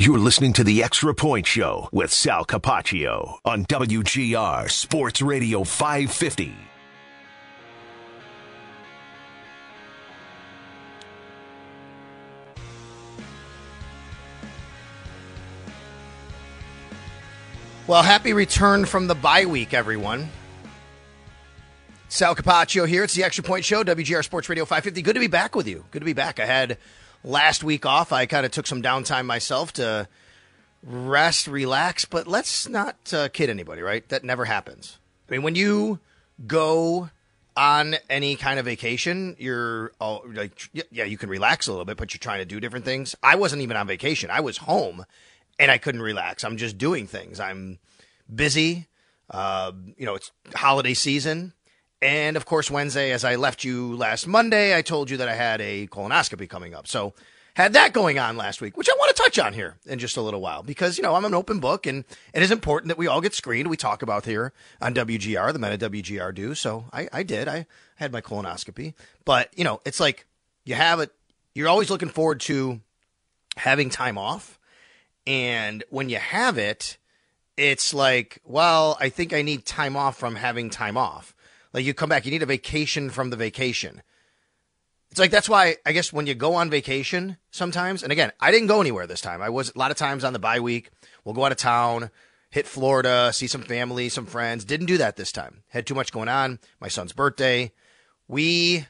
You're listening to the Extra Point Show with Sal Capaccio on WGR Sports Radio 550. Well, happy return from the bye week, everyone. Sal Capaccio here. It's the Extra Point Show, WGR Sports Radio 550. Good to be back with you. Good to be back. I had last week off. I kind of took some downtime myself to rest, relax, but let's not uh, kid anybody, right? That never happens. I mean, when you go on any kind of vacation, you're all, like, yeah, you can relax a little bit, but you're trying to do different things. I wasn't even on vacation. I was home and I couldn't relax. I'm just doing things. I'm busy. Uh, you know, it's holiday season. And of course, Wednesday, as I left you last Monday, I told you that I had a colonoscopy coming up. So had that going on last week, which I want to touch on here in just a little while because, you know, I'm an open book and it is important that we all get screened. We talk about here on WGR, the men of WGR do. So I, I did. I had my colonoscopy. But, you know, it's like you have it, you're always looking forward to having time off. And when you have it, it's like, well, I think I need time off from having time off. Like you come back, you need a vacation from the vacation. It's like that's why I guess when you go on vacation sometimes, and again, I didn't go anywhere this time. I was a lot of times on the bye week. We'll go out of town, hit Florida, see some family, some friends. Didn't do that this time. Had too much going on. My son's birthday. We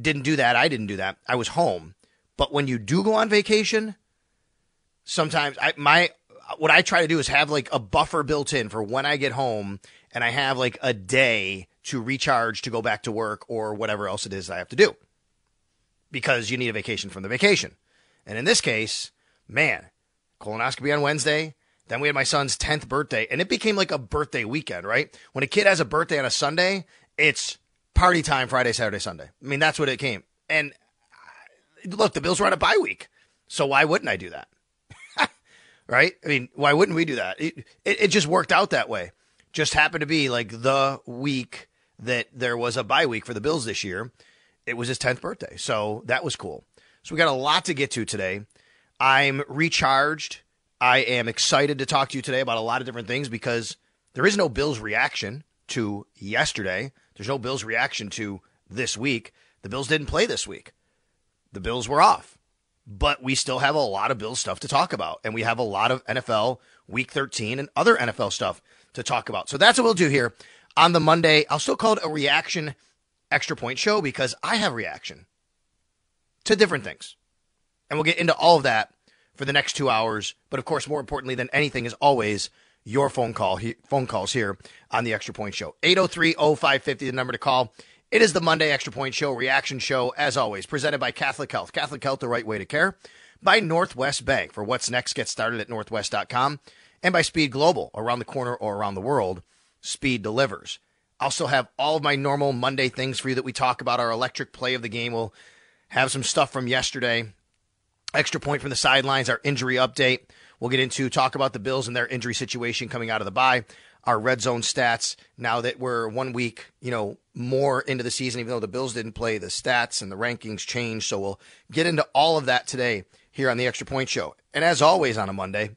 didn't do that. I didn't do that. I was home. But when you do go on vacation, sometimes I my what I try to do is have like a buffer built in for when I get home and I have like a day to recharge to go back to work or whatever else it is I have to do. Because you need a vacation from the vacation. And in this case, man, colonoscopy on Wednesday. Then we had my son's 10th birthday, and it became like a birthday weekend, right? When a kid has a birthday on a Sunday, it's party time Friday, Saturday, Sunday. I mean, that's what it came. And uh, look, the Bills were on a bye week. So why wouldn't I do that? right? I mean, why wouldn't we do that? It, it, it just worked out that way. Just happened to be like the week that there was a bye week for the Bills this year. It was his 10th birthday. So that was cool. So we got a lot to get to today. I'm recharged. I am excited to talk to you today about a lot of different things because there is no Bills reaction to yesterday. There's no Bills reaction to this week. The Bills didn't play this week. The Bills were off. But we still have a lot of Bills stuff to talk about. And we have a lot of NFL week 13 and other NFL stuff to talk about. So that's what we'll do here on the Monday. I'll still call it a reaction extra point show because I have reaction to different things. And we'll get into all of that for the next two hours. But of course, more importantly than anything is always your phone call, phone calls here on the Extra Point Show. 803-0550, the number to call. It is the Monday Extra Point Show, reaction show, as always, presented by Catholic Health. Catholic Health, the right way to care. By Northwest Bank. For what's next, get started at northwest.com. And by Speed Global, around the corner or around the world, Speed delivers. I also have all of my normal Monday things for you that we talk about. Our electric play of the game. We'll have some stuff from yesterday. Extra point from the sidelines, our injury update. We'll get into talk about the Bills and their injury situation coming out of the bye. Our red zone stats now that we're one week, you know, more into the season, even though the Bills didn't play, the stats and the rankings changed. So we'll get into all of that today here on the Extra Point Show. And as always on a Monday,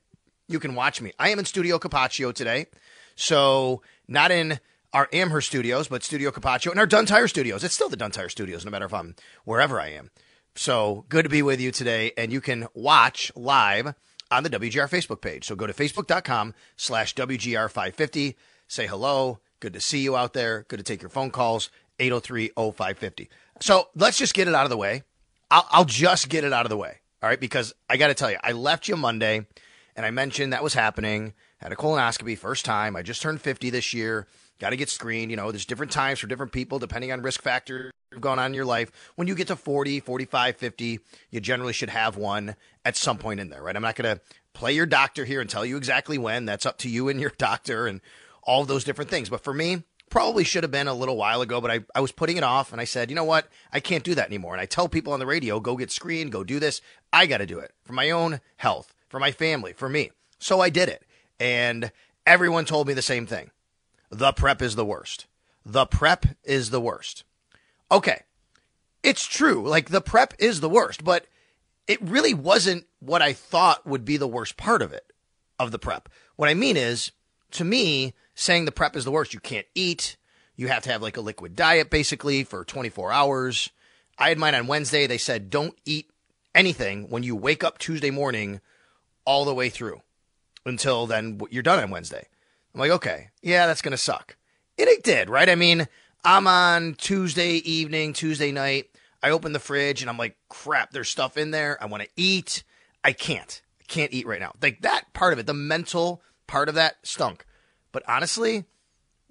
you can watch me. I am in Studio Capaccio today. So not in our Amherst studios, but Studio Capaccio and our Dunn Tire studios. It's still the Dunn Tire studios, no matter if I'm wherever I am. So good to be with you today. And you can watch live on the WGR Facebook page. So go to facebook.com slash WGR550. Say hello. Good to see you out there. Good to take your phone calls. 803 0550. So let's just get it out of the way. I'll, I'll just get it out of the way. All right. Because I got to tell you, I left you Monday and I mentioned that was happening. Had a colonoscopy first time. I just turned 50 this year. Got to get screened. You know, there's different times for different people depending on risk factors going on in your life. When you get to 40, 45, 50, you generally should have one at some point in there, right? I'm not going to play your doctor here and tell you exactly when. That's up to you and your doctor and all those different things. But for me, probably should have been a little while ago, but I, I was putting it off and I said, you know what? I can't do that anymore. And I tell people on the radio, go get screened, go do this. I got to do it for my own health, for my family, for me. So I did it. And everyone told me the same thing. The prep is the worst. The prep is the worst. Okay. It's true. Like the prep is the worst, but it really wasn't what I thought would be the worst part of it, of the prep. What I mean is, to me, saying the prep is the worst, you can't eat. You have to have like a liquid diet basically for 24 hours. I had mine on Wednesday. They said don't eat anything when you wake up Tuesday morning all the way through until then you're done on Wednesday. I'm like, okay, yeah, that's to suck. And it did, right? I mean, I'm on Tuesday evening, Tuesday night. I open the fridge and I'm like, crap, there's stuff in there. I want to eat. I can't. I can't eat right now. Like that part of it, the mental part of that stunk. But honestly,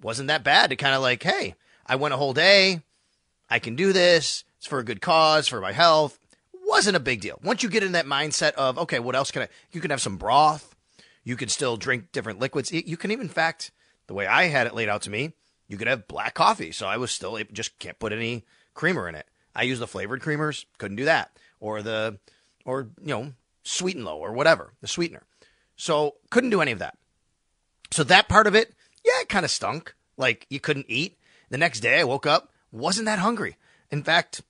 wasn't that bad to kind of like, hey, I went a whole day. I can do this. It's for a good cause, for my health. Wasn't a big deal. Once you get in that mindset of, okay, what else can I? You can have some broth. You can still drink different liquids. You can even, in fact, the way I had it laid out to me, you could have black coffee. So I was still just can't put any creamer in it. I use the flavored creamers, couldn't do that, or the, or you know, sweet and low or whatever the sweetener. So couldn't do any of that. So that part of it, yeah, it kind of stunk. Like you couldn't eat. The next day I woke up, wasn't that hungry. In fact,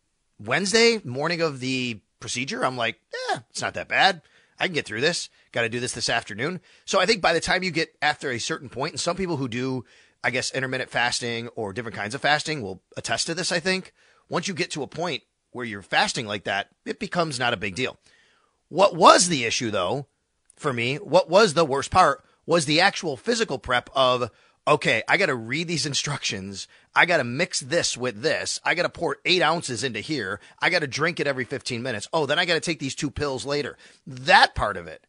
Wednesday morning of the procedure, I'm like, yeah, it's not that bad. I can get through this. Got to do this this afternoon. So I think by the time you get after a certain point, and some people who do, I guess, intermittent fasting or different kinds of fasting will attest to this, I think. Once you get to a point where you're fasting like that, it becomes not a big deal. What was the issue, though, for me, what was the worst part was the actual physical prep of, okay, I got to read these instructions. I got to mix this with this. I got to pour eight ounces into here. I got to drink it every 15 minutes. Oh, then I got to take these two pills later. That part of it,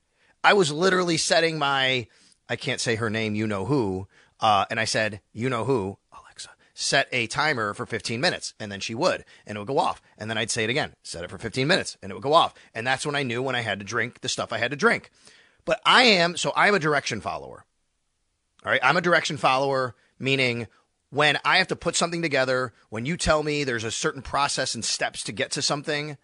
I was literally setting my, I can't say her name, you know who. Uh, and I said, you know who, Alexa, set a timer for 15 minutes. And then she would, and it would go off. And then I'd say it again, set it for 15 minutes, and it would go off. And that's when I knew when I had to drink the stuff I had to drink. But I am, so I'm a direction follower. All right. I'm a direction follower, meaning when I have to put something together, when you tell me there's a certain process and steps to get to something,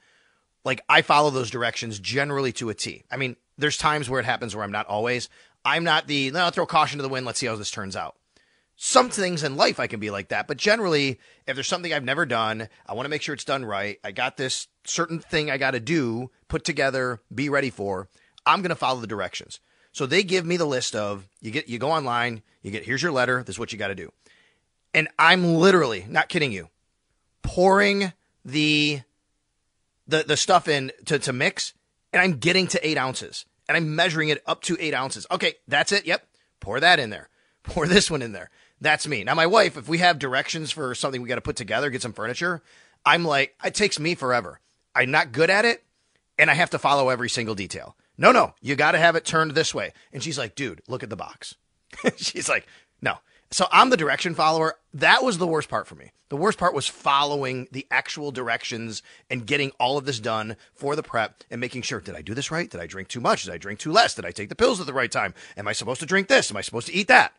like I follow those directions generally to a T. I mean, there's times where it happens where I'm not always. I'm not the, no, I'll throw caution to the wind. Let's see how this turns out. Some things in life I can be like that, but generally, if there's something I've never done, I want to make sure it's done right. I got this certain thing I got to do, put together, be ready for. I'm going to follow the directions. So they give me the list of you get you go online, you get here's your letter, this is what you got to do. And I'm literally, not kidding you, pouring the the the stuff in to, to mix, and I'm getting to eight ounces. And I'm measuring it up to eight ounces. Okay, that's it. Yep. Pour that in there. Pour this one in there. That's me. Now my wife, if we have directions for something we got to put together, get some furniture, I'm like, it takes me forever. I'm not good at it, and I have to follow every single detail. No, no, you got to have it turned this way. And she's like, dude, look at the box. she's like, no. So I'm the direction follower. That was the worst part for me. The worst part was following the actual directions and getting all of this done for the prep and making sure did I do this right? Did I drink too much? Did I drink too less? Did I take the pills at the right time? Am I supposed to drink this? Am I supposed to eat that?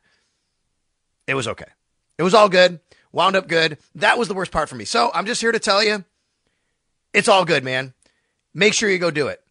It was okay. It was all good. Wound up good. That was the worst part for me. So I'm just here to tell you it's all good, man. Make sure you go do it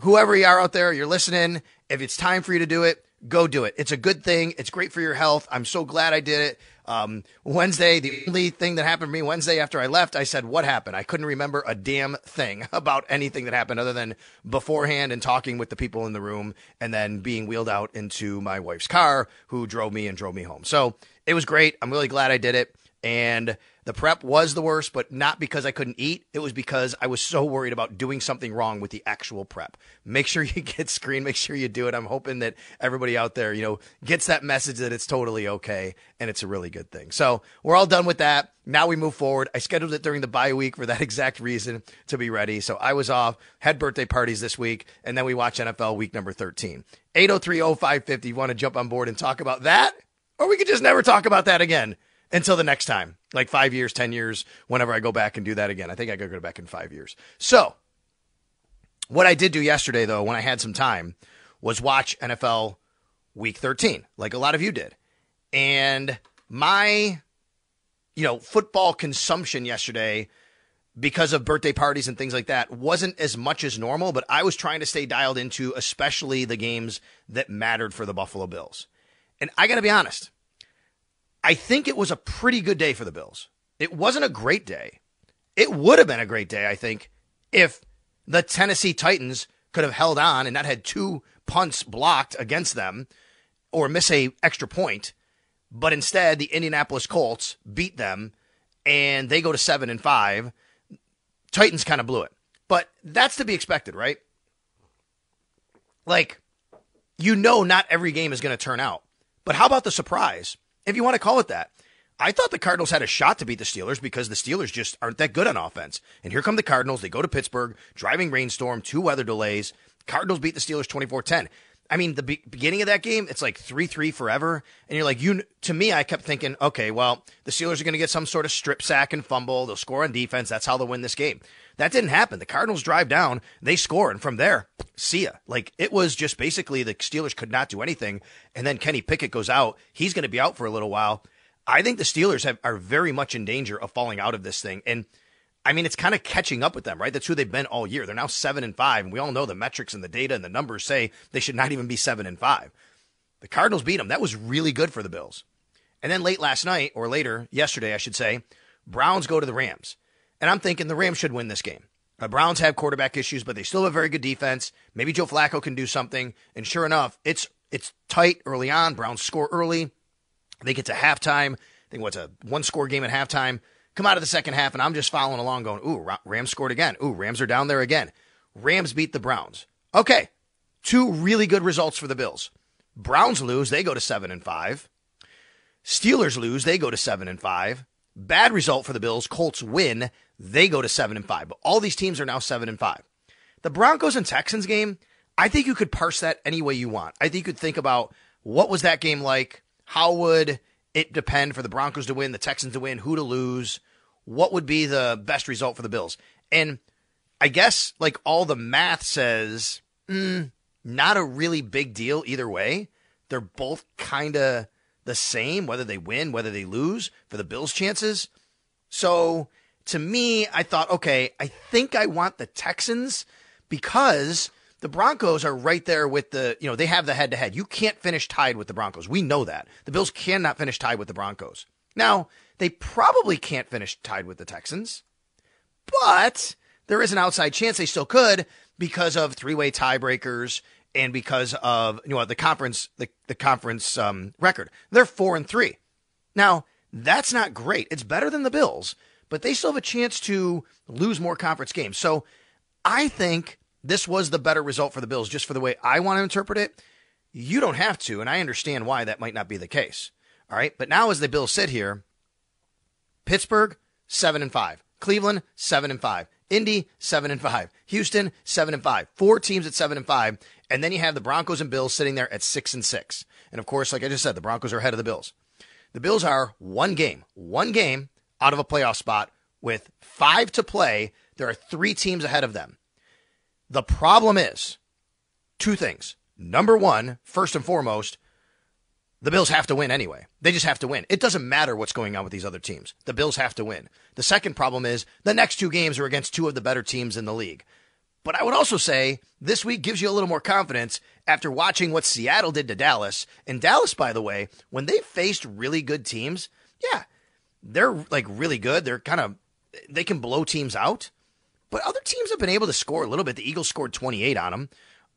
whoever you are out there, you're listening. If it's time for you to do it, go do it. It's a good thing. It's great for your health. I'm so glad I did it. Um, Wednesday, the only thing that happened to me Wednesday after I left, I said, What happened? I couldn't remember a damn thing about anything that happened other than beforehand and talking with the people in the room and then being wheeled out into my wife's car who drove me and drove me home. So it was great. I'm really glad I did it. And the prep was the worst, but not because I couldn't eat. It was because I was so worried about doing something wrong with the actual prep. Make sure you get screened. Make sure you do it. I'm hoping that everybody out there, you know, gets that message that it's totally okay and it's a really good thing. So we're all done with that. Now we move forward. I scheduled it during the bye week for that exact reason to be ready. So I was off, had birthday parties this week, and then we watch NFL week number 13. 803 0550. You want to jump on board and talk about that? Or we could just never talk about that again until the next time, like five years, 10 years, whenever I go back and do that again. I think I could go back in five years. So, what I did do yesterday, though, when I had some time, was watch NFL week 13, like a lot of you did. And my, you know, football consumption yesterday, because of birthday parties and things like that, wasn't as much as normal, but I was trying to stay dialed into especially the games that mattered for the Buffalo Bills. And I got to be honest, I think it was a pretty good day for the Bills. It wasn't a great day. It would have been a great day, I think, if the Tennessee Titans could have held on and not had two punts blocked against them or miss a extra point. But instead, the Indianapolis Colts beat them and they go to seven and five. Titans kind of blew it. But that's to be expected, right? Like, you know, not every game is going to turn out. But how about the surprise? If you want to call it that. I thought the Cardinals had a shot to beat the Steelers because the Steelers just aren't that good on offense. And here come the Cardinals. They go to Pittsburgh, driving rainstorm, two weather delays. Cardinals beat the Steelers 24 10. I mean, the be- beginning of that game, it's like 3 3 forever. And you're like, you, to me, I kept thinking, okay, well, the Steelers are going to get some sort of strip sack and fumble. They'll score on defense. That's how they'll win this game. That didn't happen. The Cardinals drive down, they score, and from there, see ya. Like it was just basically the Steelers could not do anything, and then Kenny Pickett goes out. He's going to be out for a little while. I think the Steelers have, are very much in danger of falling out of this thing, and I mean it's kind of catching up with them, right? That's who they've been all year. They're now seven and five, and we all know the metrics and the data and the numbers say they should not even be seven and five. The Cardinals beat them. That was really good for the Bills. And then late last night, or later yesterday, I should say, Browns go to the Rams. And I'm thinking the Rams should win this game. The Browns have quarterback issues, but they still have a very good defense. Maybe Joe Flacco can do something. And sure enough, it's it's tight early on. Browns score early. They get to halftime. I think what's a one score game at halftime. Come out of the second half, and I'm just following along, going, "Ooh, Rams scored again. Ooh, Rams are down there again. Rams beat the Browns. Okay, two really good results for the Bills. Browns lose, they go to seven and five. Steelers lose, they go to seven and five. Bad result for the Bills. Colts win. They go to seven and five. But all these teams are now seven and five. The Broncos and Texans game, I think you could parse that any way you want. I think you could think about what was that game like? How would it depend for the Broncos to win, the Texans to win, who to lose? What would be the best result for the Bills? And I guess like all the math says, mm, not a really big deal either way. They're both kind of the same, whether they win, whether they lose for the Bills' chances. So to me, I thought, okay, I think I want the Texans because the Broncos are right there with the, you know, they have the head to head. You can't finish tied with the Broncos. We know that. The Bills cannot finish tied with the Broncos. Now, they probably can't finish tied with the Texans, but there is an outside chance they still could because of three way tiebreakers and because of you know the conference the, the conference um, record. They're four and three. Now that's not great. It's better than the Bills, but they still have a chance to lose more conference games. So I think this was the better result for the Bills, just for the way I want to interpret it. You don't have to, and I understand why that might not be the case. All right, but now as the Bills sit here, Pittsburgh seven and five, Cleveland seven and five, Indy seven and five, Houston seven and five, four teams at seven and five, and then you have the Broncos and Bills sitting there at six and six. And of course, like I just said, the Broncos are ahead of the Bills. The Bills are one game, one game out of a playoff spot with five to play. There are three teams ahead of them. The problem is two things. Number one, first and foremost, the Bills have to win anyway. They just have to win. It doesn't matter what's going on with these other teams. The Bills have to win. The second problem is the next two games are against two of the better teams in the league. But I would also say this week gives you a little more confidence after watching what Seattle did to Dallas. And Dallas, by the way, when they faced really good teams, yeah, they're like really good. They're kind of, they can blow teams out. But other teams have been able to score a little bit. The Eagles scored 28 on them.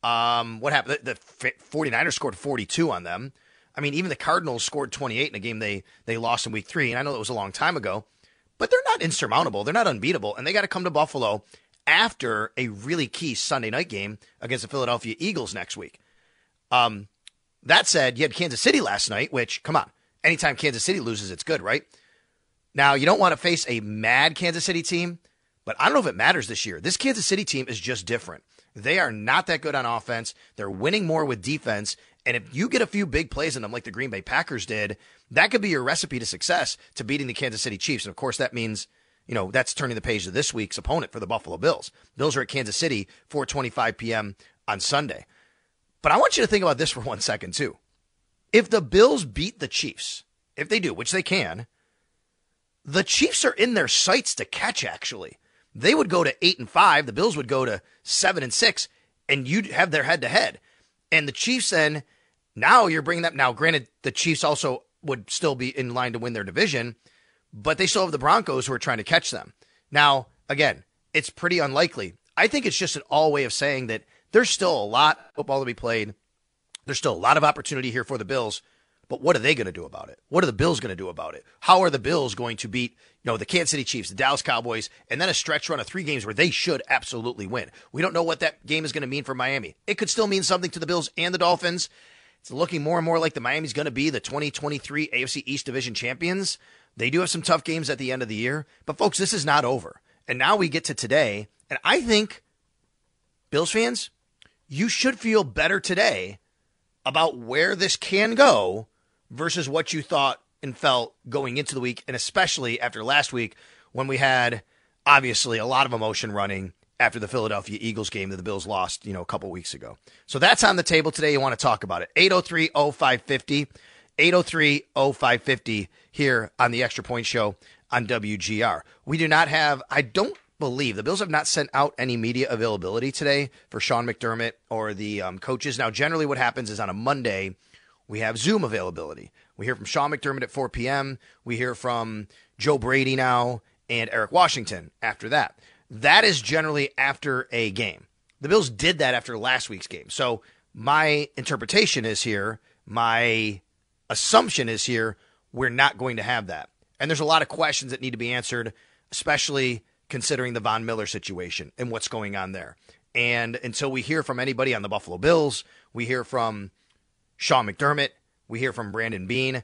Um, what happened? The 49ers scored 42 on them. I mean, even the Cardinals scored 28 in a game they they lost in week 3, and I know that was a long time ago, but they're not insurmountable. They're not unbeatable, and they got to come to Buffalo after a really key Sunday night game against the Philadelphia Eagles next week. Um, that said, you had Kansas City last night, which, come on, anytime Kansas City loses, it's good, right? Now, you don't want to face a mad Kansas City team, but I don't know if it matters this year. This Kansas City team is just different. They are not that good on offense. They're winning more with defense. And if you get a few big plays in them, like the Green Bay Packers did, that could be your recipe to success to beating the Kansas City Chiefs. And of course, that means, you know, that's turning the page to this week's opponent for the Buffalo Bills. Bills are at Kansas City, 4:25 p.m. on Sunday. But I want you to think about this for one second too. If the Bills beat the Chiefs, if they do, which they can, the Chiefs are in their sights to catch actually. They would go to 8 and 5, the Bills would go to 7 and 6 and you'd have their head to head. And the Chiefs then now you're bringing them now granted the Chiefs also would still be in line to win their division, but they still have the Broncos who are trying to catch them. Now, again, it's pretty unlikely. I think it's just an all way of saying that there's still a lot of football to be played. There's still a lot of opportunity here for the Bills. But what are they going to do about it? What are the Bills going to do about it? How are the Bills going to beat, you know, the Kansas City Chiefs, the Dallas Cowboys, and then a stretch run of three games where they should absolutely win? We don't know what that game is going to mean for Miami. It could still mean something to the Bills and the Dolphins. It's looking more and more like the Miami's going to be the 2023 AFC East Division champions. They do have some tough games at the end of the year, but folks, this is not over. And now we get to today, and I think Bills fans, you should feel better today about where this can go versus what you thought and felt going into the week, and especially after last week when we had obviously a lot of emotion running after the Philadelphia Eagles game that the Bills lost, you know, a couple weeks ago. So that's on the table today. You want to talk about it. 803 0550. 803 0550 here on the Extra Point Show on WGR. We do not have, I don't believe the Bills have not sent out any media availability today for Sean McDermott or the um, coaches. Now, generally, what happens is on a Monday, we have Zoom availability. We hear from Sean McDermott at 4 p.m. We hear from Joe Brady now and Eric Washington after that. That is generally after a game. The Bills did that after last week's game. So my interpretation is here, my assumption is here, we're not going to have that. And there's a lot of questions that need to be answered, especially considering the Von Miller situation and what's going on there. And until we hear from anybody on the Buffalo Bills, we hear from Sean McDermott, we hear from Brandon Beane.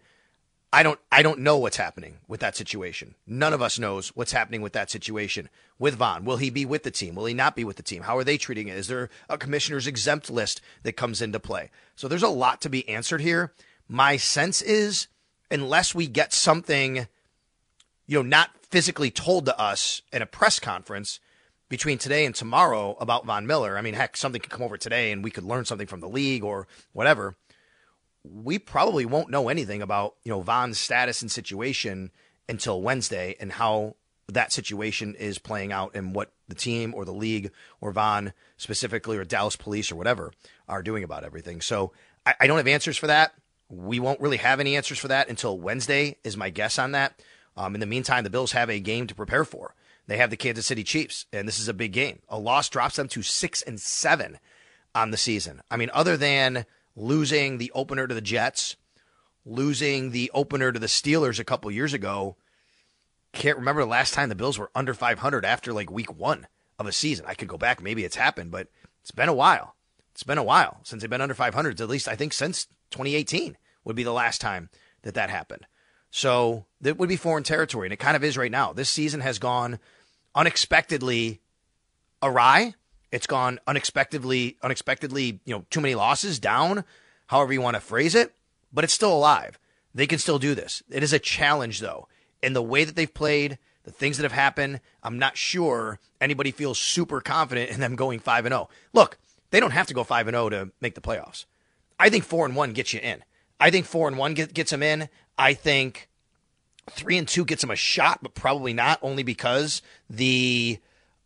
I don't I don't know what's happening with that situation. None of us knows what's happening with that situation with Von. Will he be with the team? Will he not be with the team? How are they treating it? Is there a commissioner's exempt list that comes into play? So there's a lot to be answered here. My sense is unless we get something you know not physically told to us in a press conference between today and tomorrow about Von Miller. I mean, heck, something could come over today and we could learn something from the league or whatever. We probably won't know anything about, you know, Von's status and situation until Wednesday and how that situation is playing out and what the team or the league or Von specifically or Dallas police or whatever are doing about everything. So I, I don't have answers for that. We won't really have any answers for that until Wednesday, is my guess on that. Um, in the meantime, the Bills have a game to prepare for. They have the Kansas City Chiefs, and this is a big game. A loss drops them to six and seven on the season. I mean, other than losing the opener to the Jets, losing the opener to the Steelers a couple years ago, can't remember the last time the Bills were under 500 after like week one of a season. I could go back, maybe it's happened, but it's been a while. It's been a while since they've been under 500. At least I think since 2018 would be the last time that that happened. So that would be foreign territory, and it kind of is right now. This season has gone unexpectedly awry. It's gone unexpectedly, unexpectedly, you know, too many losses, down, however you want to phrase it, but it's still alive. They can still do this. It is a challenge, though. In the way that they've played, the things that have happened, I'm not sure anybody feels super confident in them going 5 and 0. Look, they don't have to go 5 and 0 to make the playoffs. I think 4 and 1 gets you in. I think 4 and 1 gets them in. I think three and two gets them a shot, but probably not, only because the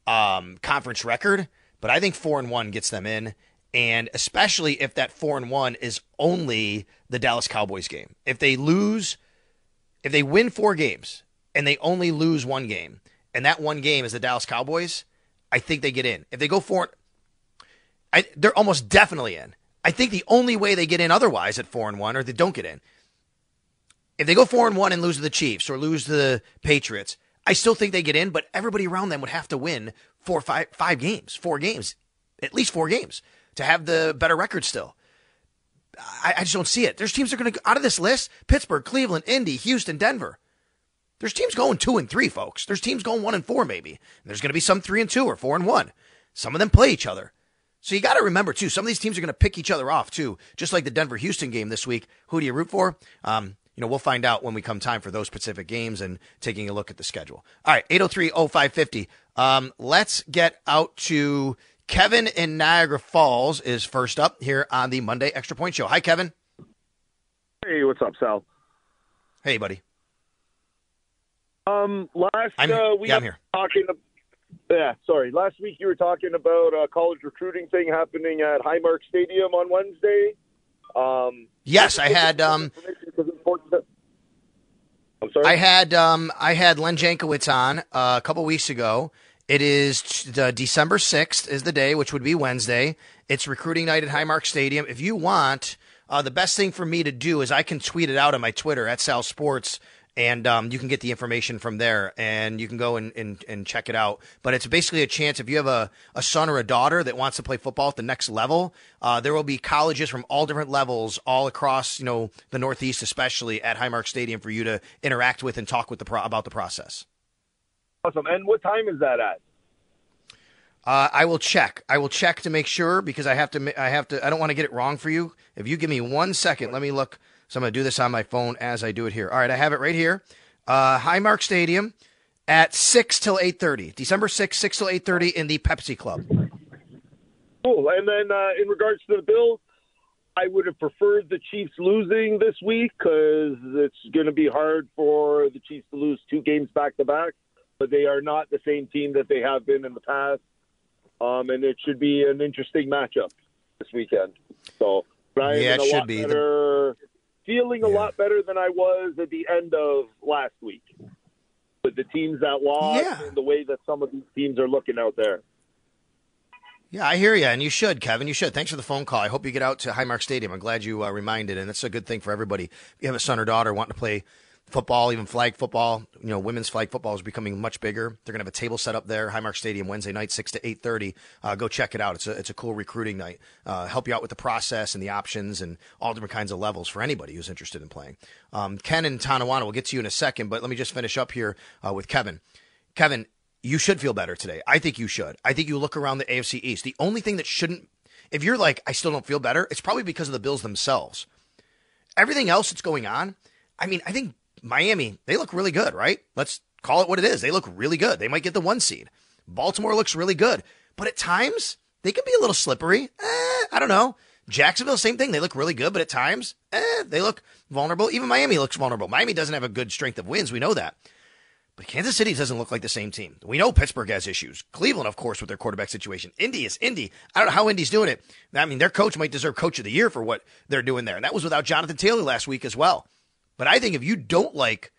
um, conference record. But I think four and one gets them in, and especially if that four and one is only the Dallas Cowboys game. If they lose, if they win four games and they only lose one game, and that one game is the Dallas Cowboys, I think they get in. If they go four, I, they're almost definitely in. I think the only way they get in otherwise at four and one, or they don't get in, if they go four and one and lose to the Chiefs or lose to the Patriots, I still think they get in. But everybody around them would have to win four, five, five games, four games, at least four games to have the better record still. I, I just don't see it. There's teams that are going to out of this list: Pittsburgh, Cleveland, Indy, Houston, Denver. There's teams going two and three, folks. There's teams going one and four, maybe. And there's going to be some three and two or four and one. Some of them play each other. So you got to remember too. Some of these teams are going to pick each other off too, just like the Denver Houston game this week. Who do you root for? Um, you know, we'll find out when we come time for those specific games and taking a look at the schedule. All right, 803-0550. Um, let's get out to Kevin in Niagara Falls is first up here on the Monday Extra Point Show. Hi, Kevin. Hey, what's up, Sal? Hey, buddy. Um, last I'm, uh, week yeah, here. talking. Yeah, sorry. Last week you were talking about a college recruiting thing happening at Highmark Stadium on Wednesday. Um, yes, I had. Um, I'm sorry. I had um, I had Len Jankowicz on uh, a couple weeks ago. It is the December sixth is the day, which would be Wednesday. It's recruiting night at Highmark Stadium. If you want, uh, the best thing for me to do is I can tweet it out on my Twitter at Sal Sports and um, you can get the information from there and you can go and, and, and check it out but it's basically a chance if you have a, a son or a daughter that wants to play football at the next level uh, there will be colleges from all different levels all across you know the northeast especially at highmark stadium for you to interact with and talk with the pro- about the process awesome and what time is that at uh, I will check. I will check to make sure because I have to. I have to. I don't want to get it wrong for you. If you give me one second, let me look so I'm going to do this on my phone as I do it here. All right, I have it right here. Uh, Highmark Stadium at 6 till 8.30. December 6, 6 till 8.30 in the Pepsi Club. Cool. And then uh, in regards to the Bills, I would have preferred the Chiefs losing this week because it's going to be hard for the Chiefs to lose two games back to back. But they are not the same team that they have been in the past. Um, and it should be an interesting matchup this weekend. So, Brian, yeah, it should be. Better, feeling a Yeah. lot better than I was at the end of last week with the teams that lost Yeah. and the way that some of these teams are looking out there. Yeah, I hear you, and you should, Kevin. You should. Thanks for the phone call. I hope you get out to Highmark Stadium. I'm glad you uh, reminded, and that's a good thing for everybody. If you have a son or daughter wanting to play football, even flag football, you know, women's flag football is becoming much bigger. They're gonna have a table set up there, Highmark Stadium, Wednesday night, six to eight thirty. Uh, go check it out. It's a it's a cool recruiting night. Uh, help you out with the process and the options and all different kinds of levels for anybody who's interested in playing. Um, Ken and Tonawanda, we'll get to you in a second, but let me just finish up here uh, with Kevin. Kevin, you should feel better today. I think you should. I think you look around the AFC East. The only thing that shouldn't, if you're like, I still don't feel better, it's probably because of the Bills themselves. Everything else that's going on, I mean, I think Miami, they look really good, right? Let's call it what it is. They look really good. They might get the one seed. Baltimore looks really good. But at times, they can be a little slippery. Eh, I don't know. Jacksonville, same thing. They look really good, but at times, eh, they look vulnerable. Even Miami looks vulnerable. Miami doesn't have a good strength of wins. We know that. But Kansas City doesn't look like the same team. We know Pittsburgh has issues. Cleveland, of course, with their quarterback situation. Indy is Indy. I don't know how Indy's doing it. I mean, their coach might deserve coach of the year for what they're doing there. And that was without Jonathan Taylor last week as well. But I think if you don't like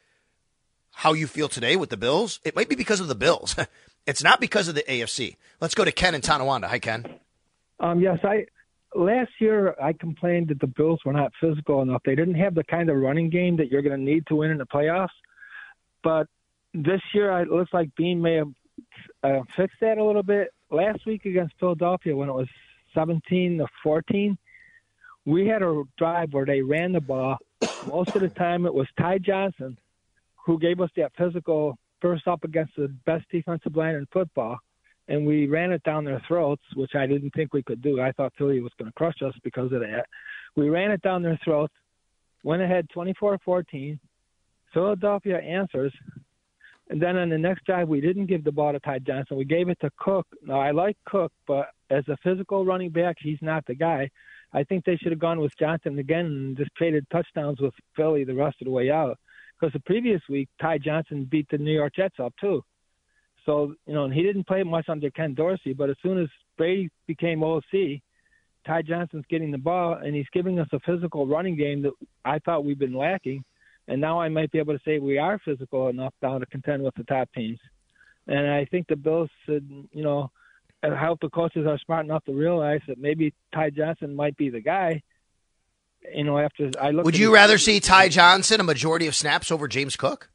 how you feel today with the Bills, it might be because of the Bills. it's not because of the AFC. Let's go to Ken and Tonawanda. Hi, Ken. Um, yes, I last year I complained that the Bills were not physical enough. They didn't have the kind of running game that you're going to need to win in the playoffs. But this year, it looks like Beane may have uh, fixed that a little bit. Last week against Philadelphia, when it was 17 to 14, we had a drive where they ran the ball. Most of the time, it was Ty Johnson who gave us that physical first up against the best defensive line in football and we ran it down their throats, which I didn't think we could do. I thought Philly was going to crush us because of that. We ran it down their throats, went ahead 24-14. Philadelphia answers, and then on the next drive, we didn't give the ball to Ty Johnson. We gave it to Cook. Now I like Cook, but as a physical running back, he's not the guy. I think they should have gone with Johnson again and just traded touchdowns with Philly the rest of the way out. Because the previous week, Ty Johnson beat the New York Jets up too. So, you know, and he didn't play much under Ken Dorsey, but as soon as Brady became OC, Ty Johnson's getting the ball and he's giving us a physical running game that I thought we've been lacking. And now I might be able to say we are physical enough now to contend with the top teams. And I think the Bills should, you know, I hope the coaches are smart enough to realize that maybe Ty Johnson might be the guy. You know, after I look. Would you rather see Ty Johnson a majority of snaps over James Cook?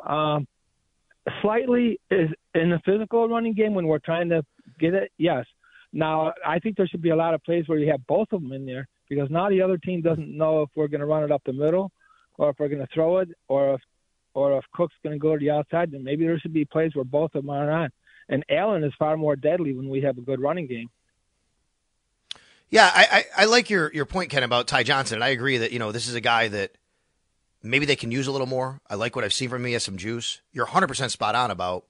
Um, slightly is in the physical running game when we're trying to get it. Yes. Now I think there should be a lot of plays where you have both of them in there because now the other team doesn't know if we're going to run it up the middle or if we're going to throw it or if or if Cook's going to go to the outside. Then maybe there should be plays where both of them are on. And Allen is far more deadly when we have a good running game. Yeah, I, I, I like your, your point, Ken, about Ty Johnson. And I agree that, you know, this is a guy that maybe they can use a little more. I like what I've seen from him. He has some juice. You're 100% spot on about,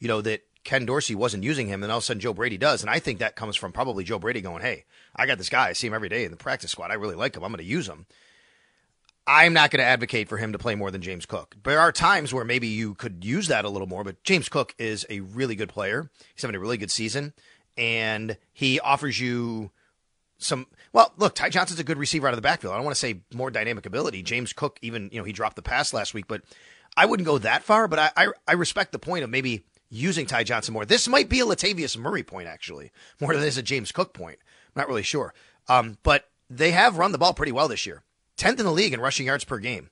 you know, that Ken Dorsey wasn't using him, and all of a sudden Joe Brady does. And I think that comes from probably Joe Brady going, hey, I got this guy. I see him every day in the practice squad. I really like him. I'm going to use him. I'm not going to advocate for him to play more than James Cook. There are times where maybe you could use that a little more, but James Cook is a really good player. He's having a really good season, and he offers you some. Well, look, Ty Johnson's a good receiver out of the backfield. I don't want to say more dynamic ability. James Cook, even you know, he dropped the pass last week, but I wouldn't go that far. But I, I, I respect the point of maybe using Ty Johnson more. This might be a Latavius Murray point actually, more than it is a James Cook point. I'm not really sure, um, but they have run the ball pretty well this year. 10th in the league in rushing yards per game,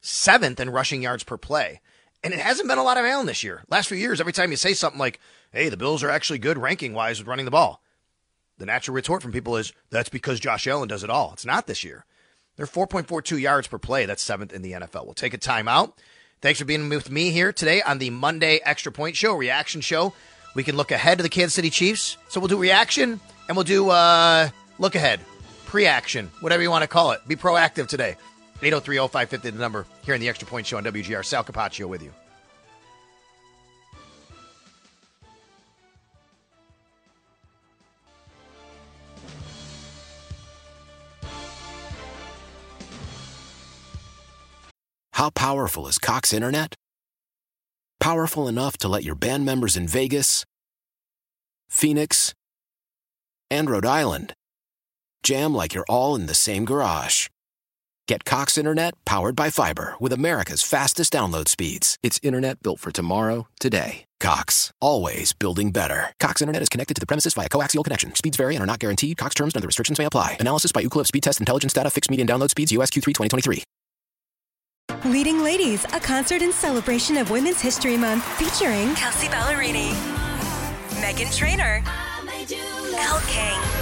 seventh in rushing yards per play. And it hasn't been a lot of Allen this year. Last few years, every time you say something like, hey, the Bills are actually good ranking wise with running the ball, the natural retort from people is, that's because Josh Allen does it all. It's not this year. They're 4.42 yards per play. That's seventh in the NFL. We'll take a timeout. Thanks for being with me here today on the Monday Extra Point Show, reaction show. We can look ahead to the Kansas City Chiefs. So we'll do reaction and we'll do uh, look ahead pre action, whatever you want to call it. Be proactive today. 803 0550, the number here in the Extra Point Show on WGR. Sal Capaccio with you. How powerful is Cox Internet? Powerful enough to let your band members in Vegas, Phoenix, and Rhode Island jam like you're all in the same garage. Get Cox Internet powered by fiber with America's fastest download speeds. It's internet built for tomorrow, today. Cox, always building better. Cox Internet is connected to the premises via coaxial connection. Speeds vary and are not guaranteed. Cox terms and other restrictions may apply. Analysis by Ookla Speed Test Intelligence Data. Fixed median download speeds. USQ3 2023. Leading Ladies, a concert in celebration of Women's History Month featuring Kelsea Ballerini, Meghan Trainor, Elle King,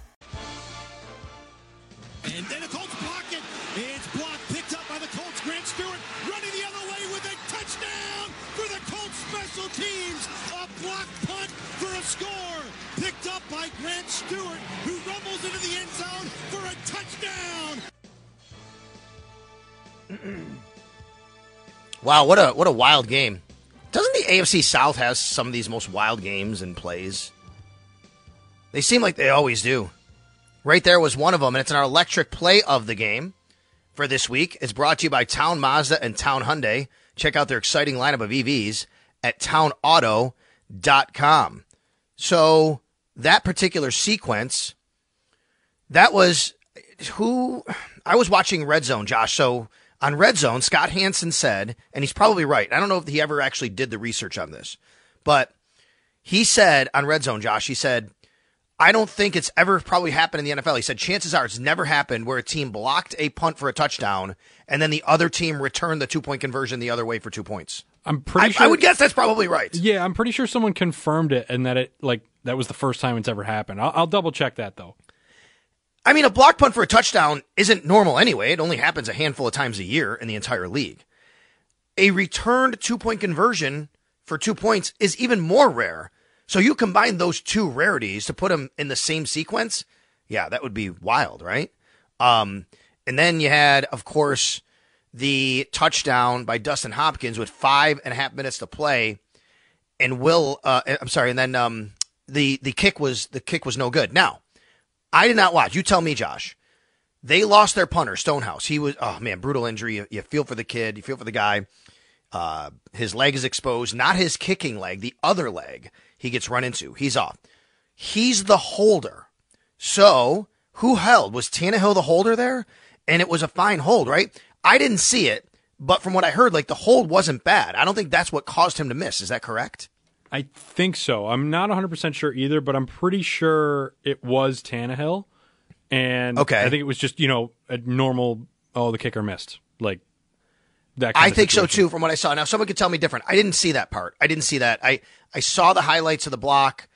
Wow, what a what a wild game. Doesn't the AFC South has some of these most wild games and plays? They seem like they always do. Right there was one of them, and it's our electric play of the game for this week. It's brought to you by Town Mazda and Town Hyundai. Check out their exciting lineup of EVs at townauto.com. So that particular sequence, that was who I was watching Red Zone, Josh. So on Red Zone, Scott Hanson said, and he's probably right. I don't know if he ever actually did the research on this, but he said on Red Zone, Josh, he said, I don't think it's ever probably happened in the NFL. He said chances are it's never happened where a team blocked a punt for a touchdown and then the other team returned the two point conversion the other way for two points. I'm pretty I, sure. I would guess that's probably right. Yeah, I'm pretty sure someone confirmed it and that it like that was the first time it's ever happened. I'll, I'll double check that though. I mean, a block punt for a touchdown isn't normal anyway. It only happens a handful of times a year in the entire league. A returned two point conversion for two points is even more rare. So you combine those two rarities to put them in the same sequence. Yeah, that would be wild, right? Um, and then you had, of course, the touchdown by Dustin Hopkins with five and a half minutes to play, and Will. Uh, I'm sorry, and then um, the the kick was the kick was no good. Now, I did not watch. You tell me, Josh. They lost their punter, Stonehouse. He was, oh man, brutal injury. You, you feel for the kid, you feel for the guy. Uh, his leg is exposed, not his kicking leg, the other leg he gets run into. He's off. He's the holder. So who held? Was Tannehill the holder there? And it was a fine hold, right? I didn't see it, but from what I heard, like the hold wasn't bad. I don't think that's what caused him to miss. Is that correct? I think so. I'm not 100% sure either, but I'm pretty sure it was Tannehill. And okay. I think it was just, you know, a normal, oh, the kicker missed. Like that I think so too from what I saw. Now someone could tell me different. I didn't see that part. I didn't see that. I, I saw the highlights of the block,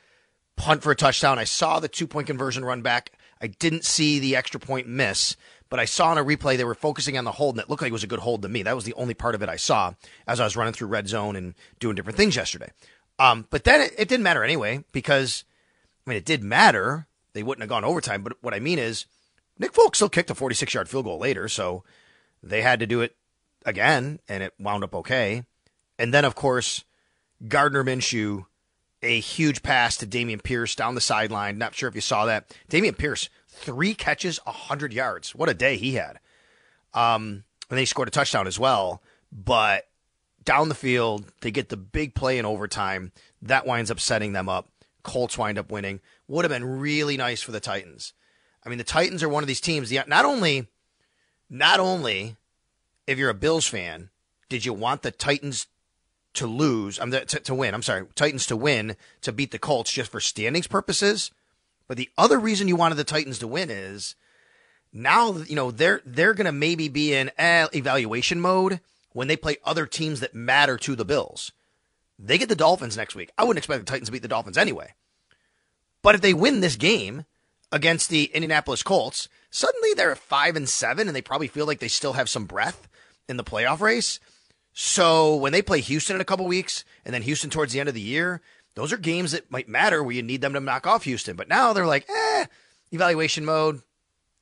punt for a touchdown. I saw the two point conversion run back. I didn't see the extra point miss, but I saw in a replay they were focusing on the hold and it looked like it was a good hold to me. That was the only part of it I saw as I was running through red zone and doing different things yesterday. Um, but then it, it didn't matter anyway because, I mean, it did matter. They wouldn't have gone overtime. But what I mean is, Nick Folk still kicked a 46 yard field goal later, so they had to do it again, and it wound up okay. And then, of course, Gardner Minshew, a huge pass to Damian Pierce down the sideline. Not sure if you saw that. Damian Pierce, three catches, 100 yards. What a day he had. Um, and they scored a touchdown as well. But down the field. They get the big play in overtime. That winds up setting them up. Colts wind up winning. Would have been really nice for the Titans. I mean, the Titans are one of these teams. Not only, not only, if you're a Bills fan, did you want the Titans to lose? I'm to, to win. I'm sorry, Titans to win to beat the Colts just for standings purposes. But the other reason you wanted the Titans to win is now you know they're they're to maybe be in eh, evaluation mode when they play other teams that matter to the Bills. They get the Dolphins next week. I wouldn't expect the Titans to beat the Dolphins anyway. But if they win this game against the Indianapolis Colts, suddenly they're 5 and 7 and they probably feel like they still have some breath in the playoff race. So when they play Houston in a couple weeks and then Houston towards the end of the year, those are games that might matter where you need them to knock off Houston. But now they're like, eh, evaluation mode.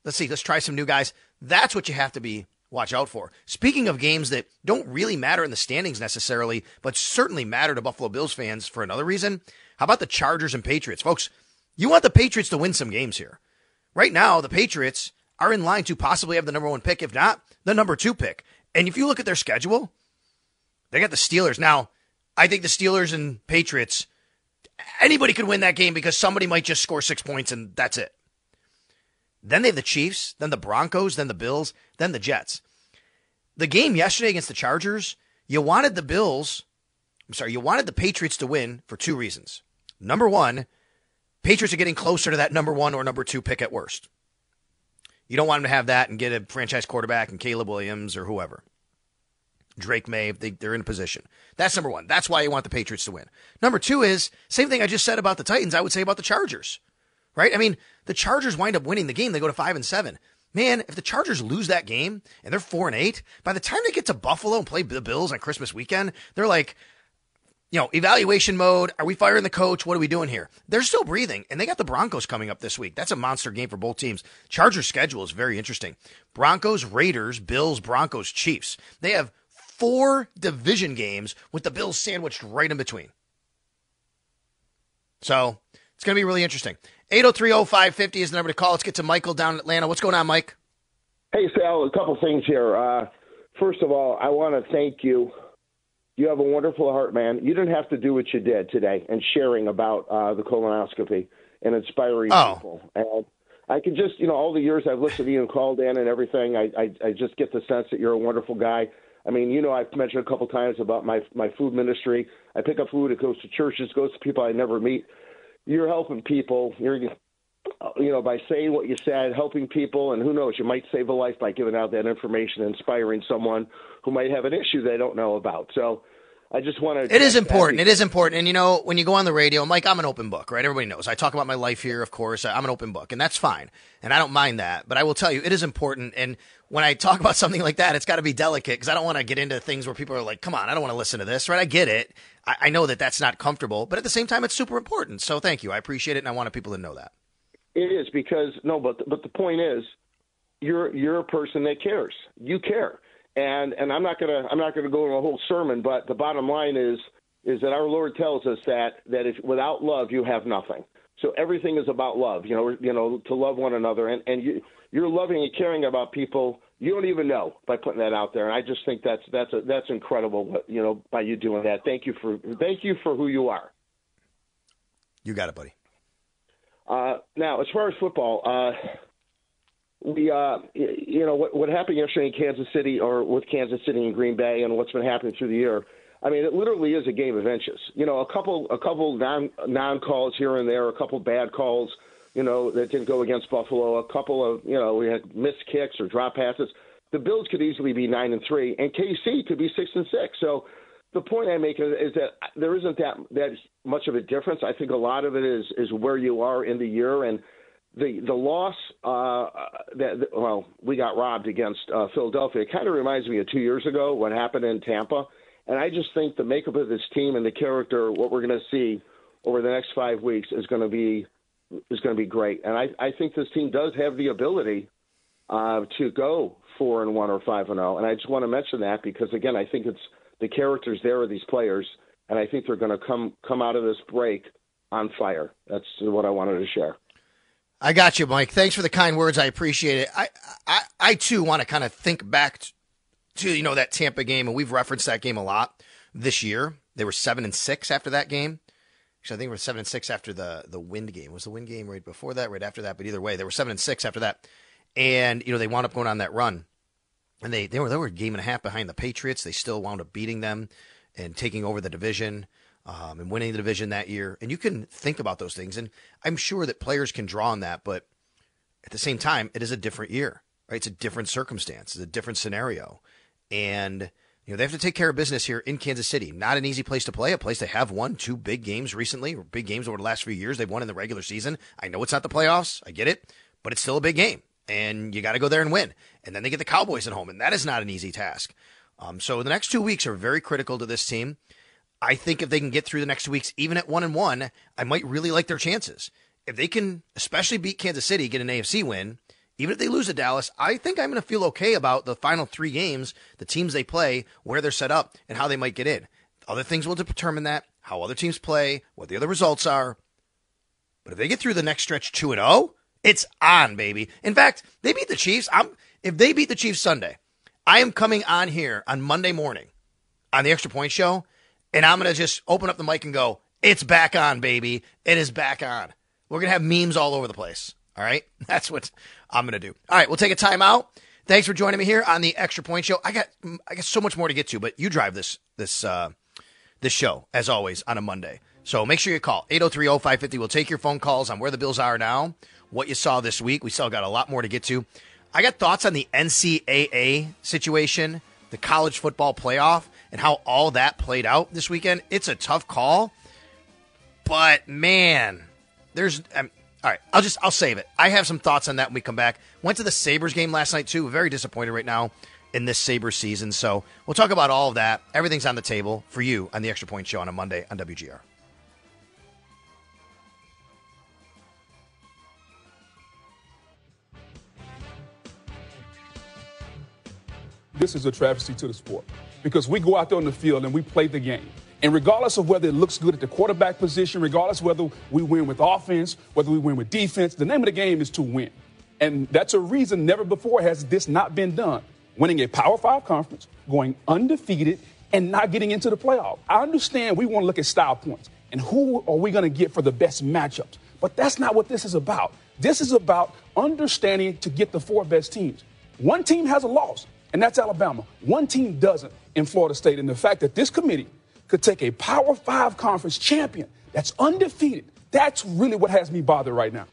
Let's see, let's try some new guys. That's what you have to be watch out for. Speaking of games that don't really matter in the standings necessarily, but certainly matter to Buffalo Bills fans for another reason, how about the Chargers and Patriots? Folks, you want the Patriots to win some games here. Right now, the Patriots are in line to possibly have the number one pick, if not the number two pick. And if you look at their schedule, they got the Steelers. Now, I think the Steelers and Patriots, anybody could win that game because somebody might just score six points and that's it. Then they have the Chiefs, then the Broncos, then the Bills, then the Jets. The game yesterday against the Chargers, you wanted the Bills, I'm sorry, you wanted the Patriots to win for two reasons. Number one, Patriots are getting closer to that number one or number two pick at worst. You don't want them to have that and get a franchise quarterback and Caleb Williams or whoever. Drake Maye, they, they're in a position. That's number one. That's why you want the Patriots to win. Number two is, same thing I just said about the Titans, I would say about the Chargers right? I mean, the Chargers wind up winning the game. They go to five and seven. Man, if the Chargers lose that game and they're four and eight, by the time they get to Buffalo and play the Bills on Christmas weekend, they're like, you know, evaluation mode. Are we firing the coach? What are we doing here? They're still breathing, and they got the Broncos coming up this week. That's a monster game for both teams. Chargers schedule is very interesting. Broncos, Raiders, Bills, Broncos, Chiefs. They have four division games with the Bills sandwiched right in between. So it's going to be really interesting. 8030550 is the number to call. Let's get to Michael down in Atlanta. What's going on, Mike? Hey, Sal, a couple things here. Uh, first of all, I want to thank you. You have a wonderful heart, man. You didn't have to do what you did today and sharing about uh, the colonoscopy and inspiring oh. people. And I can just, you know, all the years I've listened to you and called in and everything, I, I, I just get the sense that you're a wonderful guy. I mean, you know, I've mentioned a couple times about my my food ministry. I pick up food. It goes to churches, goes to people I never meet you're helping people. You're you know by saying what you said, helping people, and who knows, you might save a life by giving out that information, inspiring someone who might have an issue they don't know about. So. I just want to. It is important. It is important. And you know, when you go on the radio, Mike, I'm an open book, right? Everybody knows. I talk about my life here, of course. I'm an open book, and that's fine. And I don't mind that. But I will tell you, it is important. And when I talk about something like that, it's got to be delicate because I don't want to get into things where people are like, come on, I don't want to listen to this, right? I get it. I, I know that that's not comfortable, but at the same time, it's super important. So thank you. I appreciate it. And I wanted people to know that. It is because, no, but, but the point is, you're, you're a person that cares. You care and and I'm not gonna I'm not gonna go into a whole sermon, but the bottom line is is that our Lord tells us that that if without love you have nothing. So everything is about love. You know, you know, to love one another, and and you you're loving and caring about people you don't even know by putting that out there. And I just think that's that's a, that's incredible. You know, by you doing that. Thank you for thank you for who you are. You got it, buddy. Uh, now, as far as football, uh, we, uh, you know, what, what happened yesterday in Kansas City or with Kansas City and Green Bay and what's been happening through the year. I mean, it literally is a game of inches. You know, a couple, a couple non non calls here and there, a couple bad calls. You know, that didn't go against Buffalo. A couple of, you know, we had missed kicks or drop passes. The Bills could easily be nine and three, and KC could be six and six. So, the point I make is, is that there isn't that that much of a difference. I think a lot of it is is where you are in the year and the the loss uh, that well we got robbed against uh, Philadelphia. Kind of reminds me of two years ago what happened in Tampa, and I just think the makeup of this team and the character, what we're going to see over the next five weeks, is going to be is going to be great. And I I think this team does have the ability uh, to go four and one or five and zero. And I just want to mention that because again, I think it's the characters there of these players, and I think they're going to come come out of this break on fire. That's what I wanted to share. I got you, Mike. Thanks for the kind words. I appreciate it. I, I, I too want to kind of think back to you know that Tampa game, and we've referenced that game a lot this year. They were seven and six after that game. Actually, I think we were seven and six after the the wind game. Was the wind game right before that, right after that? But either way, they were seven and six after that, and you know they wound up going on that run, and they they were they were a game and a half behind the Patriots. They still wound up beating them and taking over the division um, and winning the division that year. And you can think about those things. And I'm sure that players can draw on that. But at the same time, it is a different year, right? It's a different circumstance, it's a different scenario. And, you know, they have to take care of business here in Kansas City. Not an easy place to play, a place they have won two big games recently, or big games over the last few years. They've won in the regular season. I know it's not the playoffs. I get it. But it's still a big game. And you got to go there and win. And then they get the Cowboys at home. And that is not an easy task. Um, so the next two weeks are very critical to this team. I think if they can get through the next two weeks, even at one and one, I might really like their chances. If they can, especially beat Kansas City, get an AFC win, even if they lose to Dallas, I think I'm going to feel okay about the final three games, the teams they play, where they're set up, and how they might get in. Other things will determine that, how other teams play, what the other results are. But if they get through the next stretch two and zero, oh, it's on, baby. In fact, they beat the Chiefs. I'm if they beat the Chiefs Sunday, I am coming on here on Monday morning on the Extra Point Show and I'm going to just open up the mic and go, it's back on, baby. It is back on. We're going to have memes all over the place. All right. That's what I'm going to do. All right. We'll take a time out. Thanks for joining me here on the Extra Point Show. I got, I got so much more to get to, but you drive this, this, uh, this show as always on a Monday. So make sure you call 803-0550. We'll take your phone calls on where the Bills are now, what you saw this week. We still got a lot more to get to. I got thoughts on the NCAA situation, the college football playoff and how all that played out this weekend, it's a tough call. But man, there's um, all right. I'll just I'll save it. I have some thoughts on that when we come back. Went to the Sabres game last night too. Very disappointed right now in this Sabres season. So we'll talk about all of that. Everything's on the table for you on the Extra Point Show on a Monday on WGR. This is a travesty to the sport because we go out there on the field and we play the game. And regardless of whether it looks good at the quarterback position, regardless whether we win with offense, whether we win with defense, the name of the game is to win. And that's a reason never before has this not been done. Winning a Power Five conference, going undefeated, and not getting into the playoff. I understand we want to look at style points and who are we going to get for the best matchups. But that's not what this is about. This is about understanding to get the four best teams. One team has a loss, and that's Alabama. One team doesn't in Florida State. And the fact that this committee could take a Power Five conference champion that's undefeated, that's really what has me bothered right now.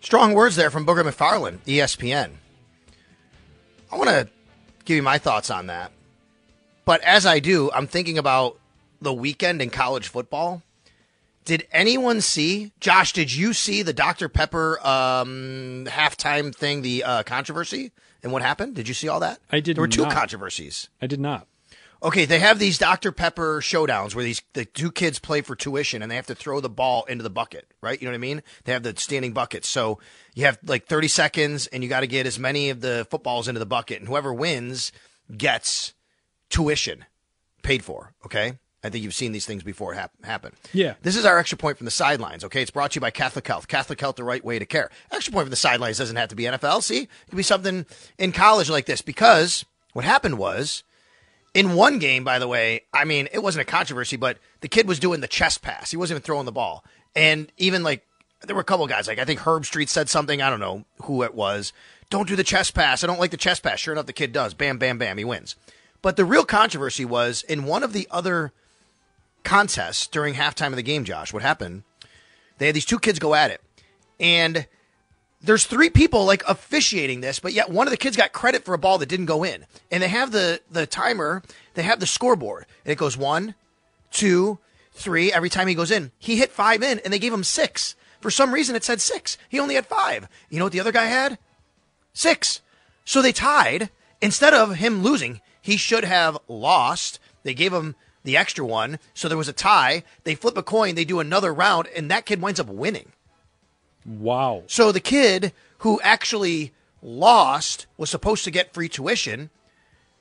Strong words there from Booger McFarland, ESPN. I want to give you my thoughts on that. But as I do, I'm thinking about the weekend in college football. Did anyone see, Josh, did you see the Dr. Pepper um, halftime thing, the uh, controversy? And what happened? Did you see all that? I did. There were two not. controversies. I did not. Okay, they have these Dr. Pepper showdowns where these the two kids play for tuition and they have to throw the ball into the bucket, right? You know what I mean? They have the standing buckets. So you have like 30 seconds and you got to get as many of the footballs into the bucket and whoever wins gets tuition paid for, okay? I think you've seen these things before hap- happen. Yeah. This is our extra point from the sidelines, okay? It's brought to you by Catholic Health. Catholic Health, the right way to care. Extra point from the sidelines doesn't have to be NFL. See, it could be something in college like this because what happened was in one game, by the way, I mean, it wasn't a controversy, but the kid was doing the chest pass. He wasn't even throwing the ball. And even like, there were a couple guys, like I think Herbstreit said something, I don't know who it was. Don't do the chest pass. I don't like the chest pass. Sure enough, the kid does. Bam, bam, bam. He wins. But the real controversy was in one of the other contests during halftime of the game, Josh, what happened? They had these two kids go at it. And there's three people like officiating this, but yet one of the kids got credit for a ball that didn't go in. And they have the the timer, they have the scoreboard, and it goes one, two, three. Every time he goes in, he hit five in, and they gave him six. For some reason, it said six. He only had five. You know what the other guy had? Six. So they tied. Instead of him losing, he should have lost. They gave him the extra one, so there was a tie. They flip a coin, they do another round, and that kid winds up winning. Wow. So the kid who actually lost was supposed to get free tuition.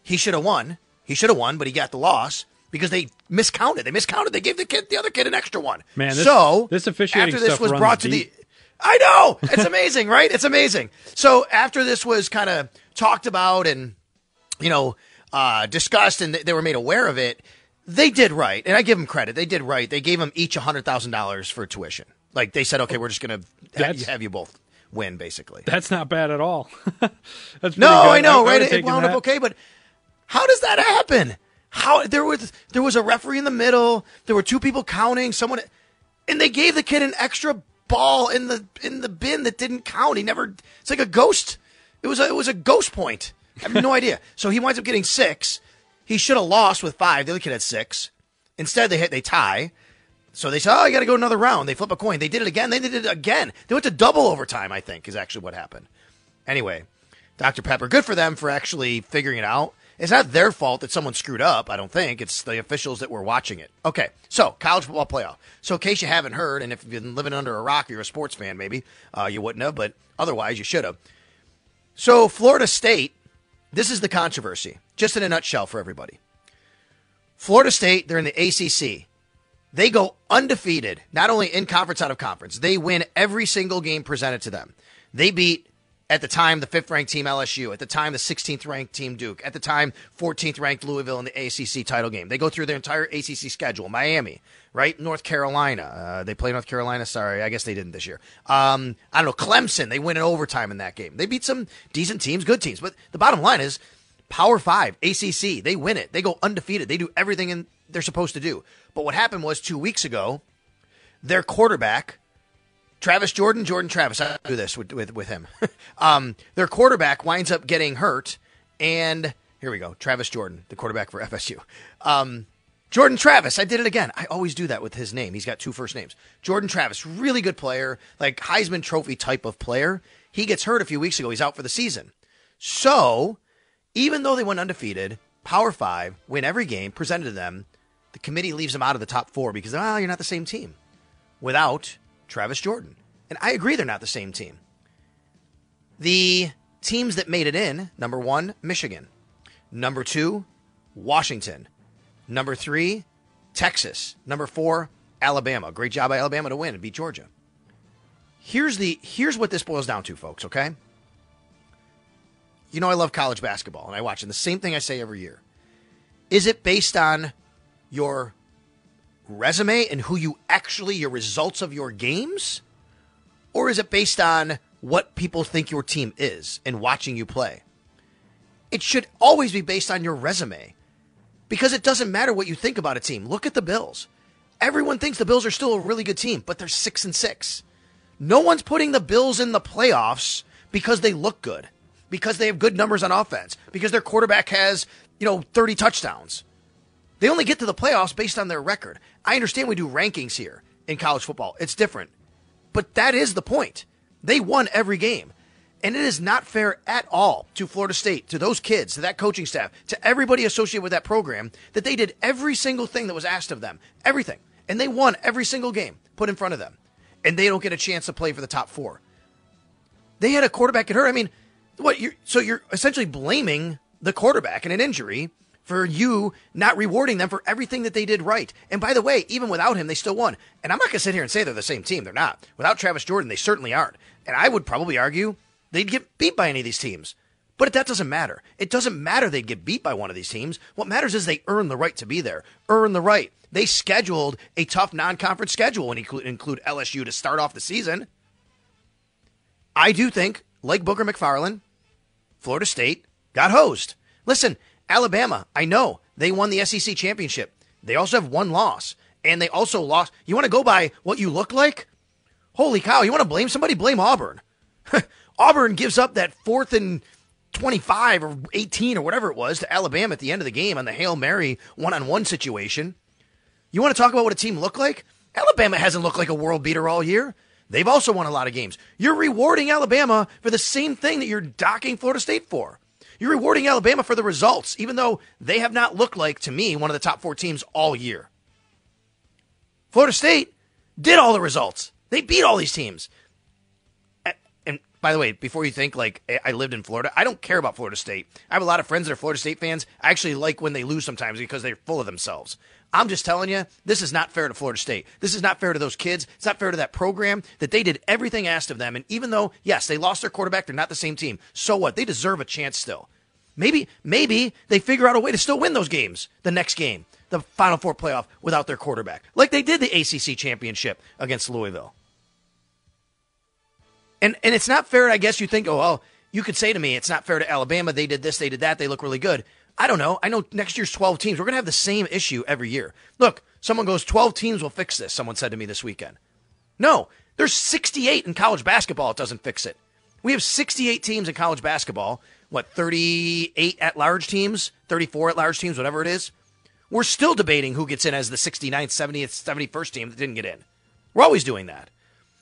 He should have won. He should have won, but he got the loss because they miscounted. They miscounted. They gave the kid the other kid an extra one. Man, this, so this officiating after this stuff was brought to deep. the I know. It's amazing, right? It's amazing. So after this was kind of talked about and you know uh, discussed and they were made aware of it, they did right, and I give them credit. They did right. They gave them each hundred thousand dollars for tuition. Like they said, okay, we're just gonna have, you, have you both win, basically. That's not bad at all. That's No, good. I know, I right? It wound up okay, but how does that happen? How there was there was a referee in the middle. There were two people counting. Someone, and they gave the kid an extra ball in the in the bin that didn't count. He never. It's like a ghost. It was a it was a ghost point. I have no idea. So he winds up getting six. He should have lost with five. The other kid had six. Instead, they hit they tie. So they said, "Oh, you got to go another round." They flip a coin. They did it again. They did it again. They went to double overtime. I think is actually what happened. Anyway, Dr. Pepper, good for them for actually figuring it out. It's not their fault that someone screwed up. I don't think it's the officials that were watching it. Okay, so college football playoff. So in case you haven't heard, and if you've been living under a rock, you're a sports fan, maybe uh, you wouldn't have, but otherwise you should have. So Florida State, this is the controversy, just in a nutshell for everybody. Florida State, they're in the ACC. They go undefeated, not only in conference, out of conference. They win every single game presented to them. They beat, at the time, the fifth ranked team LSU, at the time, the 16th ranked team Duke, at the time, 14th ranked Louisville in the ACC title game. They go through their entire ACC schedule. Miami, right? North Carolina. Uh, they play North Carolina. Sorry, I guess they didn't this year. Um, I don't know. Clemson, they win in overtime in that game. They beat some decent teams, good teams. But the bottom line is, Power Five, ACC, they win it. They go undefeated. They do everything in, they're supposed to do. But what happened was two weeks ago, their quarterback, Travis Jordan, Jordan Travis, I do this with with, with him. um, their quarterback winds up getting hurt, and here we go, Travis Jordan, the quarterback for FSU. Um, Jordan Travis, I did it again. I always do that with his name. He's got two first names. Jordan Travis, really good player, like Heisman Trophy type of player. He gets hurt a few weeks ago. He's out for the season. So, even though they went undefeated, Power Five win every game presented to them. The committee leaves them out of the top four because, oh, you're not the same team without Travis Jordan. And I agree they're not the same team. The teams that made it in number one, Michigan. Number two, Washington. Number three, Texas. Number four, Alabama. Great job by Alabama to win and beat Georgia. Here's the here's what this boils down to, folks, okay? You know I love college basketball and I watch. And the same thing I say every year. Is it based on your resume and who you actually your results of your games or is it based on what people think your team is and watching you play it should always be based on your resume because it doesn't matter what you think about a team look at the bills everyone thinks the bills are still a really good team but they're 6 and 6 no one's putting the bills in the playoffs because they look good because they have good numbers on offense because their quarterback has you know 30 touchdowns they only get to the playoffs based on their record. I understand we do rankings here in college football. It's different. But that is the point. They won every game. And it is not fair at all to Florida State, to those kids, to that coaching staff, to everybody associated with that program, that they did every single thing that was asked of them. Everything. And they won every single game put in front of them. And they don't get a chance to play for the top four. They had a quarterback get hurt. I mean, what you're so you're essentially blaming the quarterback in an injury for you not rewarding them for everything that they did right. And by the way, even without him, they still won. And I'm not going to sit here and say they're the same team. They're not. Without Travis Jordan, they certainly aren't. And I would probably argue they'd get beat by any of these teams. But that doesn't matter. It doesn't matter they'd get beat by one of these teams. What matters is they earn the right to be there, earn the right. They scheduled a tough non conference schedule when you include LSU to start off the season. I do think, like Booger McFarland, Florida State got hosed. Listen, Alabama, I know they won the SEC championship. They also have one loss, and they also lost. You want to go by what you look like? Holy cow! You want to blame somebody? Blame Auburn. Auburn gives up that fourth and 25 or 18 or whatever it was to Alabama at the end of the game on the Hail Mary one on one situation. You want to talk about what a team looked like? Alabama hasn't looked like a world beater all year. They've also won a lot of games. You're rewarding Alabama for the same thing that you're docking Florida State for. You're rewarding Alabama for the results, even though they have not looked like, to me, one of the top four teams all year. Florida State did all the results. They beat all these teams. By the way, before you think like I lived in Florida, I don't care about Florida State. I have a lot of friends that are Florida State fans. I actually like when they lose sometimes because they're full of themselves. I'm just telling you, this is not fair to Florida State. This is not fair to those kids. It's not fair to that program that they did everything asked of them. And even though, yes, they lost their quarterback, they're not the same team. So what? They deserve a chance still. Maybe, maybe they figure out a way to still win those games, the next game, the Final Four playoff without their quarterback, like they did the ACC championship against Louisville. And and it's not fair. I guess you think, oh well, you could say to me, it's not fair to Alabama. They did this, they did that. They look really good. I don't know. I know next year's 12 teams. We're going to have the same issue every year. Look, someone goes, 12 teams will fix this, someone said to me this weekend. No, there's 68 in college basketball. It doesn't fix it. We have 68 teams in college basketball. What, 38 at large teams, 34 at large teams, whatever it is. We're still debating who gets in as the 69th, 70th, 71st team that didn't get in. We're always doing that.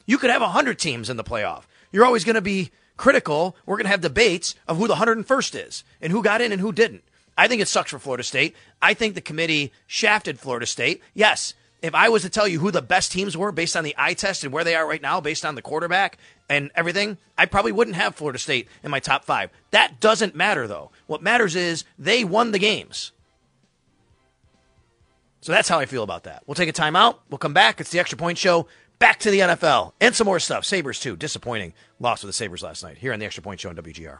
You could have 100 teams in the playoff. You're always going to be critical. We're going to have debates of who the 101st is and who got in and who didn't. I think it sucks for Florida State. I think the committee shafted Florida State. Yes, if I was to tell you who the best teams were based on the eye test and where they are right now, based on the quarterback and everything, I probably wouldn't have Florida State in my top five. That doesn't matter, though. What matters is they won the games. So that's how I feel about that. We'll take a timeout. We'll come back. It's the Extra Point Show. Back to the NFL and some more stuff. Sabres, too. Disappointing loss for the Sabres last night here on the Extra Point Show on WGR.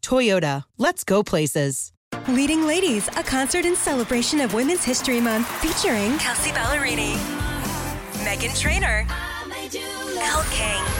Toyota, let's go places. Leading Ladies, a concert in celebration of Women's History Month featuring Kelsea Ballerini, Meghan Trainor, Elle King,